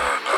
return.